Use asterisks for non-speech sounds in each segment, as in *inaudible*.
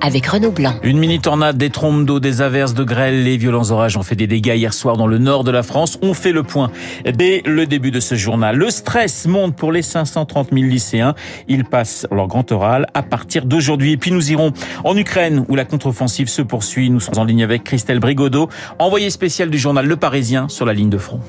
avec Renaud Blanc. Une mini tornade, des trompes d'eau, des averses de grêle, les violents orages ont fait des dégâts hier soir dans le nord de la France. On fait le point dès le début de ce journal. Le stress monte pour les 530 000 lycéens. Ils passent leur grand oral à partir d'aujourd'hui. Et puis nous irons en Ukraine où la contre-offensive se poursuit. Nous sommes en ligne avec Christelle Brigodeau, envoyée spéciale du journal Le Parisien sur la ligne de front.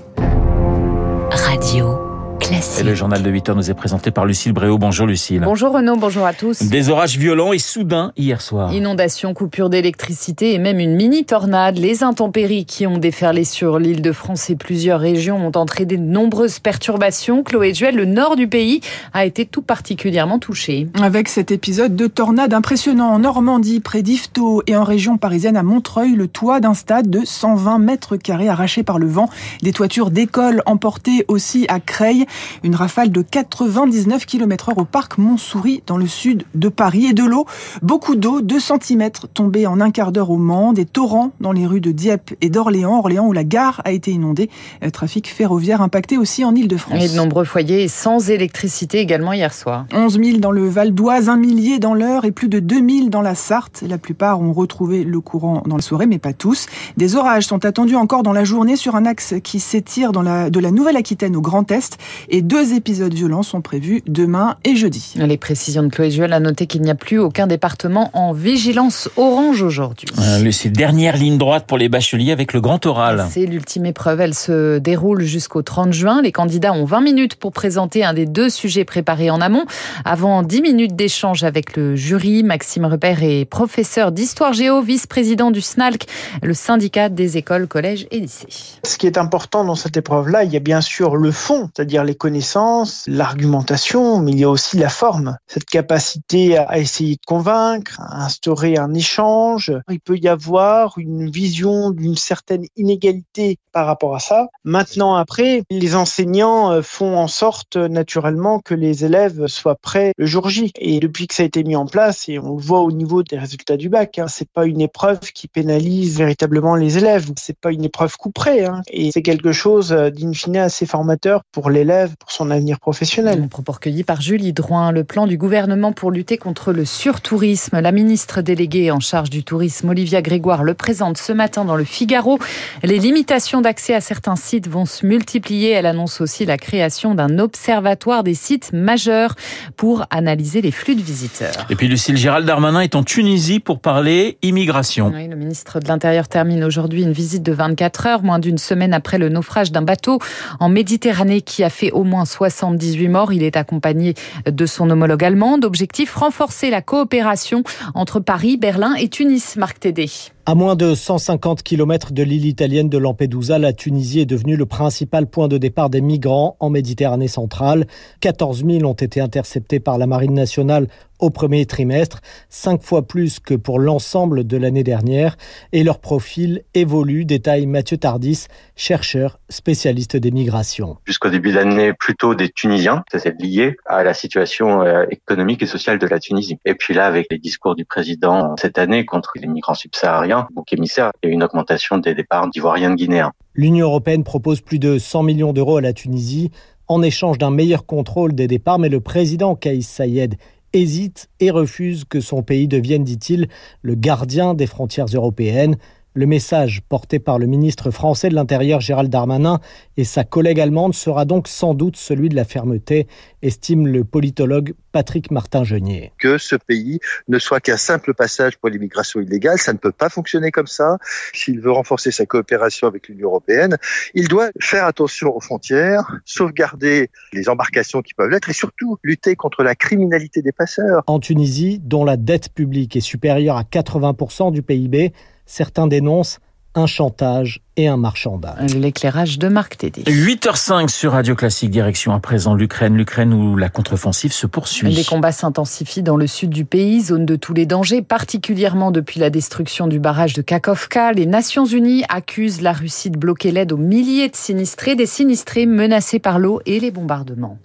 Radio. Et le journal de 8 heures nous est présenté par Lucille Bréau. Bonjour Lucille. Bonjour Renaud, bonjour à tous. Des orages violents et soudains hier soir. Inondations, coupures d'électricité et même une mini tornade. Les intempéries qui ont déferlé sur l'île de France et plusieurs régions ont entraîné de nombreuses perturbations. Chloé Duel, le nord du pays, a été tout particulièrement touché. Avec cet épisode de tornade impressionnant en Normandie, près d'Yvetot et en région parisienne à Montreuil, le toit d'un stade de 120 mètres carrés arraché par le vent. Des toitures d'écoles emportées aussi à Creil. Une rafale de 99 km heure au parc Montsouris dans le sud de Paris. Et de l'eau, beaucoup d'eau, 2 cm tombés en un quart d'heure au Mans, des torrents dans les rues de Dieppe et d'Orléans, Orléans où la gare a été inondée. Euh, trafic ferroviaire impacté aussi en Ile-de-France. Et de nombreux foyers sans électricité également hier soir. 11 000 dans le Val d'Oise, un millier dans l'heure et plus de 2 000 dans la Sarthe. La plupart ont retrouvé le courant dans la soirée, mais pas tous. Des orages sont attendus encore dans la journée sur un axe qui s'étire de la Nouvelle-Aquitaine au Grand Est et deux épisodes violents sont prévus demain et jeudi. Les précisions de Chloé Juel a noté qu'il n'y a plus aucun département en vigilance orange aujourd'hui. Euh, c'est dernière ligne droite pour les bacheliers avec le grand oral. C'est l'ultime épreuve. Elle se déroule jusqu'au 30 juin. Les candidats ont 20 minutes pour présenter un des deux sujets préparés en amont. Avant 10 minutes d'échange avec le jury, Maxime Repère est professeur d'histoire géo, vice-président du SNALC, le syndicat des écoles, collèges et lycées. Ce qui est important dans cette épreuve-là, il y a bien sûr le fond, c'est-à-dire les connaissances, l'argumentation, mais il y a aussi la forme. Cette capacité à essayer de convaincre, à instaurer un échange. Il peut y avoir une vision d'une certaine inégalité par rapport à ça. Maintenant, après, les enseignants euh, font en sorte naturellement que les élèves soient prêts le jour J. Et depuis que ça a été mis en place, et on le voit au niveau des résultats du bac, hein, c'est pas une épreuve qui pénalise véritablement les élèves. C'est pas une épreuve couperée. Hein, et c'est quelque chose euh, d'in fine assez formateur pour l'élève, pour son avenir professionnel. Propos recueilli par Julie Drouin, le plan du gouvernement pour lutter contre le surtourisme. La ministre déléguée en charge du tourisme, Olivia Grégoire, le présente ce matin dans le Figaro. Les limitations d'accès à certains sites vont se multiplier. Elle annonce aussi la création d'un observatoire des sites majeurs pour analyser les flux de visiteurs. Et puis Lucille Gérald Darmanin est en Tunisie pour parler immigration. Oui, le ministre de l'Intérieur termine aujourd'hui une visite de 24 heures, moins d'une semaine après le naufrage d'un bateau en Méditerranée qui a fait au moins 78 morts. Il est accompagné de son homologue allemande. Objectif, renforcer la coopération entre Paris, Berlin et Tunis. Marc Tédé. À moins de 150 km de l'île italienne de Lampedusa, la Tunisie est devenue le principal point de départ des migrants en Méditerranée centrale. 14 000 ont été interceptés par la Marine nationale au premier trimestre, cinq fois plus que pour l'ensemble de l'année dernière, et leur profil évolue, détaille Mathieu Tardis, chercheur spécialiste des migrations. Jusqu'au début de l'année, plutôt des Tunisiens, ça c'est lié à la situation euh, économique et sociale de la Tunisie. Et puis là, avec les discours du président cette année contre les migrants subsahariens, a une augmentation des départs d'Ivoiriens Guinéens. L'Union européenne propose plus de 100 millions d'euros à la Tunisie en échange d'un meilleur contrôle des départs, mais le président Kaïs Sayed hésite et refuse que son pays devienne, dit-il, le gardien des frontières européennes. Le message porté par le ministre français de l'Intérieur Gérald Darmanin et sa collègue allemande sera donc sans doute celui de la fermeté, estime le politologue Patrick Martin-Genier. Que ce pays ne soit qu'un simple passage pour l'immigration illégale, ça ne peut pas fonctionner comme ça. S'il veut renforcer sa coopération avec l'Union européenne, il doit faire attention aux frontières, sauvegarder les embarcations qui peuvent l'être et surtout lutter contre la criminalité des passeurs. En Tunisie, dont la dette publique est supérieure à 80% du PIB, certains dénoncent un chantage et un marchandage. L'éclairage de Marc Tédé. 8h05 sur Radio Classique, direction à présent l'Ukraine. L'Ukraine où la contre-offensive se poursuit. Les combats s'intensifient dans le sud du pays, zone de tous les dangers, particulièrement depuis la destruction du barrage de Kakovka. Les Nations Unies accusent la Russie de bloquer l'aide aux milliers de sinistrés, des sinistrés menacés par l'eau et les bombardements.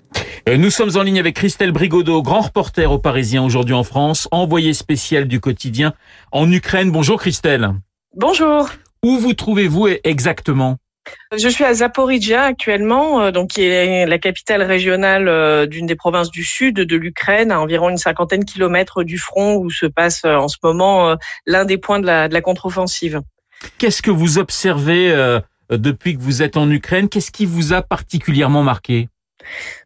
Euh, nous sommes en ligne avec Christelle Brigodeau, grand reporter au Parisien aujourd'hui en France, envoyé spécial du quotidien en Ukraine. Bonjour Christelle. Bonjour. Où vous trouvez-vous exactement? Je suis à Zaporizhia actuellement, euh, donc qui est la capitale régionale euh, d'une des provinces du sud de l'Ukraine, à environ une cinquantaine de kilomètres du front où se passe en ce moment l'un des points de la, de la contre-offensive. Qu'est-ce que vous observez depuis que vous êtes en Ukraine? Qu'est-ce qui vous a particulièrement marqué?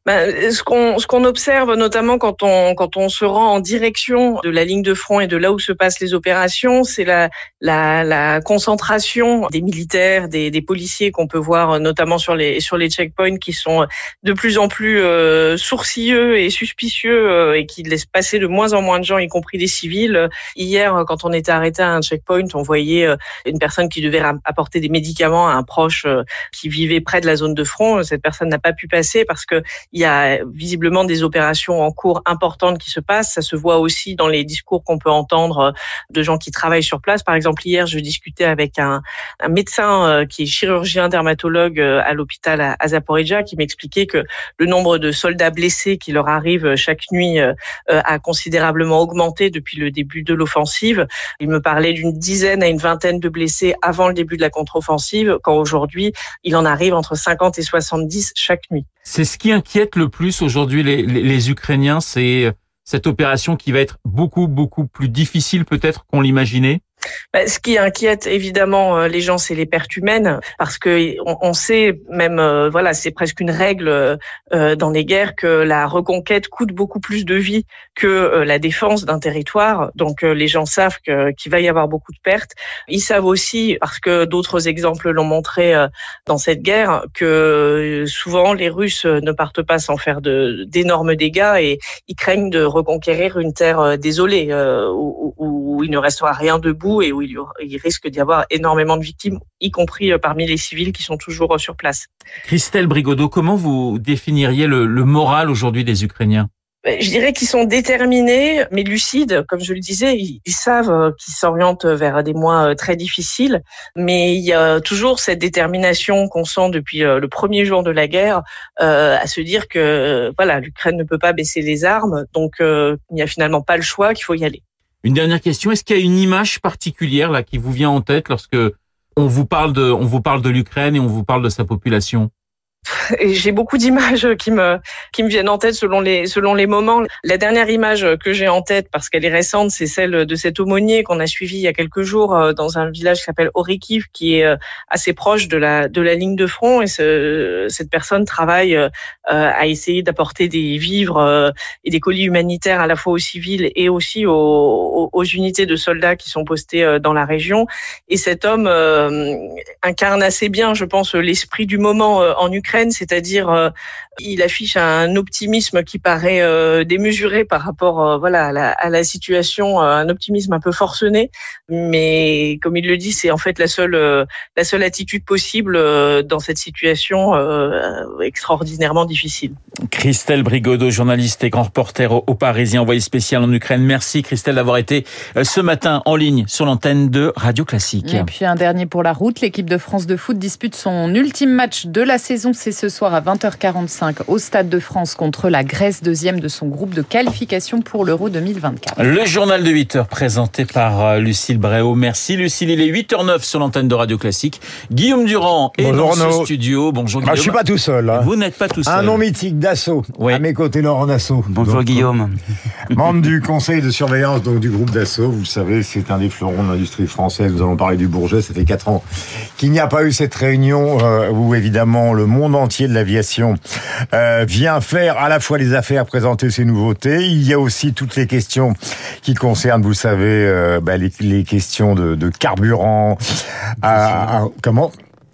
Ben, ce qu'on ce qu'on observe notamment quand on quand on se rend en direction de la ligne de front et de là où se passent les opérations, c'est la, la la concentration des militaires, des, des policiers qu'on peut voir notamment sur les sur les checkpoints qui sont de plus en plus euh, sourcilleux et suspicieux euh, et qui laissent passer de moins en moins de gens, y compris des civils. Hier, quand on était arrêté à un checkpoint, on voyait euh, une personne qui devait apporter des médicaments à un proche qui vivait près de la zone de front. Cette personne n'a pas pu passer parce que il y a visiblement des opérations en cours importantes qui se passent. Ça se voit aussi dans les discours qu'on peut entendre euh, de gens qui travaillent sur place. Par exemple, hier, je discutais avec un, médecin euh, qui est chirurgien dermatologue euh, à l'hôpital à Zaporizhia qui m'expliquait que le nombre de soldats blessés qui leur arrivent chaque nuit a considérablement augmenté depuis le début de l'offensive. Il me parlait d'une dizaine à une vingtaine de blessés avant le début de la contre-offensive, quand aujourd'hui, il en arrive entre 50 et 70 chaque nuit. C'est ce qui inquiète le plus aujourd'hui les, Ukrainiens, c'est cette opération qui va être beaucoup, beaucoup plus difficile peut-être qu'on l'imaginait? Ce qui inquiète évidemment euh, les gens, c'est les pertes humaines, parce que on, sait même, euh, voilà, c'est presque une règle euh, dans les guerres que la reconquête coûte beaucoup plus de vie que la défense d'un territoire. Donc les gens savent qu'il va y avoir beaucoup de pertes. Ils savent aussi, parce que d'autres exemples l'ont montré dans cette guerre, que souvent les Russes ne partent pas sans faire d'énormes dégâts et ils craignent de reconquérir une terre désolée où, où il ne restera rien debout et où il, risque d'y avoir énormément de victimes, y compris euh, parmi les civils qui sont toujours euh, sur place. Christelle Brigodeau, comment vous définiriez le moral aujourd'hui des Ukrainiens? Ben, je dirais qu'ils sont déterminés, mais lucides, comme je le disais. Ils, savent euh, qu'ils s'orientent vers des mois très difficiles, mais il y a toujours cette détermination qu'on sent depuis le premier jour de la guerre à se dire que voilà, l'Ukraine ne peut pas baisser les armes, donc il n'y a finalement pas le choix, qu'il faut y aller. Une dernière question, est-ce qu'il y a une image particulière là qui vous vient en tête lorsque on vous parle de on vous parle de l'Ukraine et on vous parle de sa population? *laughs* j'ai beaucoup d'images qui me qui me viennent en tête selon les selon les moments. La dernière image que j'ai en tête parce qu'elle est récente, c'est celle de cet aumônier qu'on a suivi il y a quelques jours euh, dans un village qui s'appelle Orikiv, qui est euh, assez proche de la de la ligne de front et ce, cette personne travaille euh, à essayer d'apporter des vivres et des colis humanitaires à la fois aux civils et aussi aux, aux unités de soldats qui sont postés dans la région. Et cet homme incarne assez bien, je pense, l'esprit du moment en Ukraine c'est-à-dire euh, il affiche un optimisme qui paraît euh, démesuré par rapport euh, voilà à la, situation, un optimisme un peu forcené, mais comme il le dit, c'est en fait la seule la seule attitude possible dans cette situation extraordinairement difficile. Christelle Brigodeau, journaliste et grand reporter au, Parisien, envoyé spécial en Ukraine. Merci Christelle d'avoir été ce matin en ligne sur l'antenne de Radio Classique. Et puis un dernier pour la route, l'équipe de France de foot dispute son ultime match de la saison, c'est ce soir à 20h45 au Stade de France contre la Grèce, deuxième de son groupe de qualification pour l'Euro 2024. Le journal de 8h présenté par euh, Lucille Bréau. Merci Lucille, il est 8h09 sur l'antenne de Radio Classique. Guillaume Durand est dans ce studio. Bonjour Guillaume. Ah, je suis pas tout seul. Hein. Vous n'êtes pas tout seul. Un nom mythique d'Assaut. À mes côtés, Laurent Dassault. Bonjour Guillaume. Membre du conseil de surveillance donc du groupe Dassault. Vous le savez, c'est un des fleurons de l'industrie française. Nous allons parler du Bourget. Ça fait 4 ans qu'il n'y a pas eu cette réunion euh, où évidemment le monde entier de l'aviation euh, vient faire à la fois les affaires, présenter ses nouveautés. Il y a aussi toutes les questions qui concernent, vous savez, euh, bah, les, questions de, carburant. comment?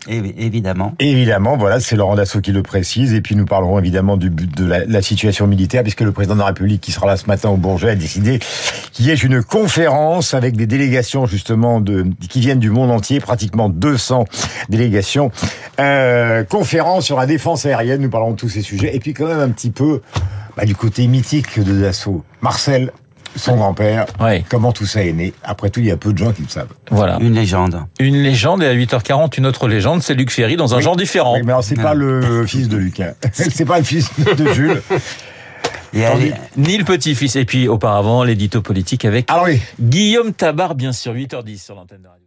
Évidemment. Évidemment, voilà, c'est Laurent Dassault qui le précise. Et puis nous parlerons évidemment du de la, situation militaire, puisque le président de la République qui sera là ce matin au Bourget a décidé qu'il y ait une conférence avec des délégations justement de qui viennent du monde entier, pratiquement 200 délégations. Euh, conférence sur la défense aérienne, nous parlerons de tous ces sujets. Et puis quand même un petit peu bah, du côté mythique de Dassault. Marcel, son grand-père. Ouais. Comment tout ça est né Après tout, il y a peu de gens qui le savent. Voilà. Une légende. Une légende et à 8h40, une autre légende, c'est Luc Ferry dans un Oui. genre différent. Oui, mais alors c'est pas le fils de Luc. hein. *laughs* C'est pas le fils de Jules. Tandis- Ni le petit-fils. Et puis auparavant, l'édito politique avec Alors oui, Guillaume Tabar, bien sûr, 8h10 sur l'antenne de radio.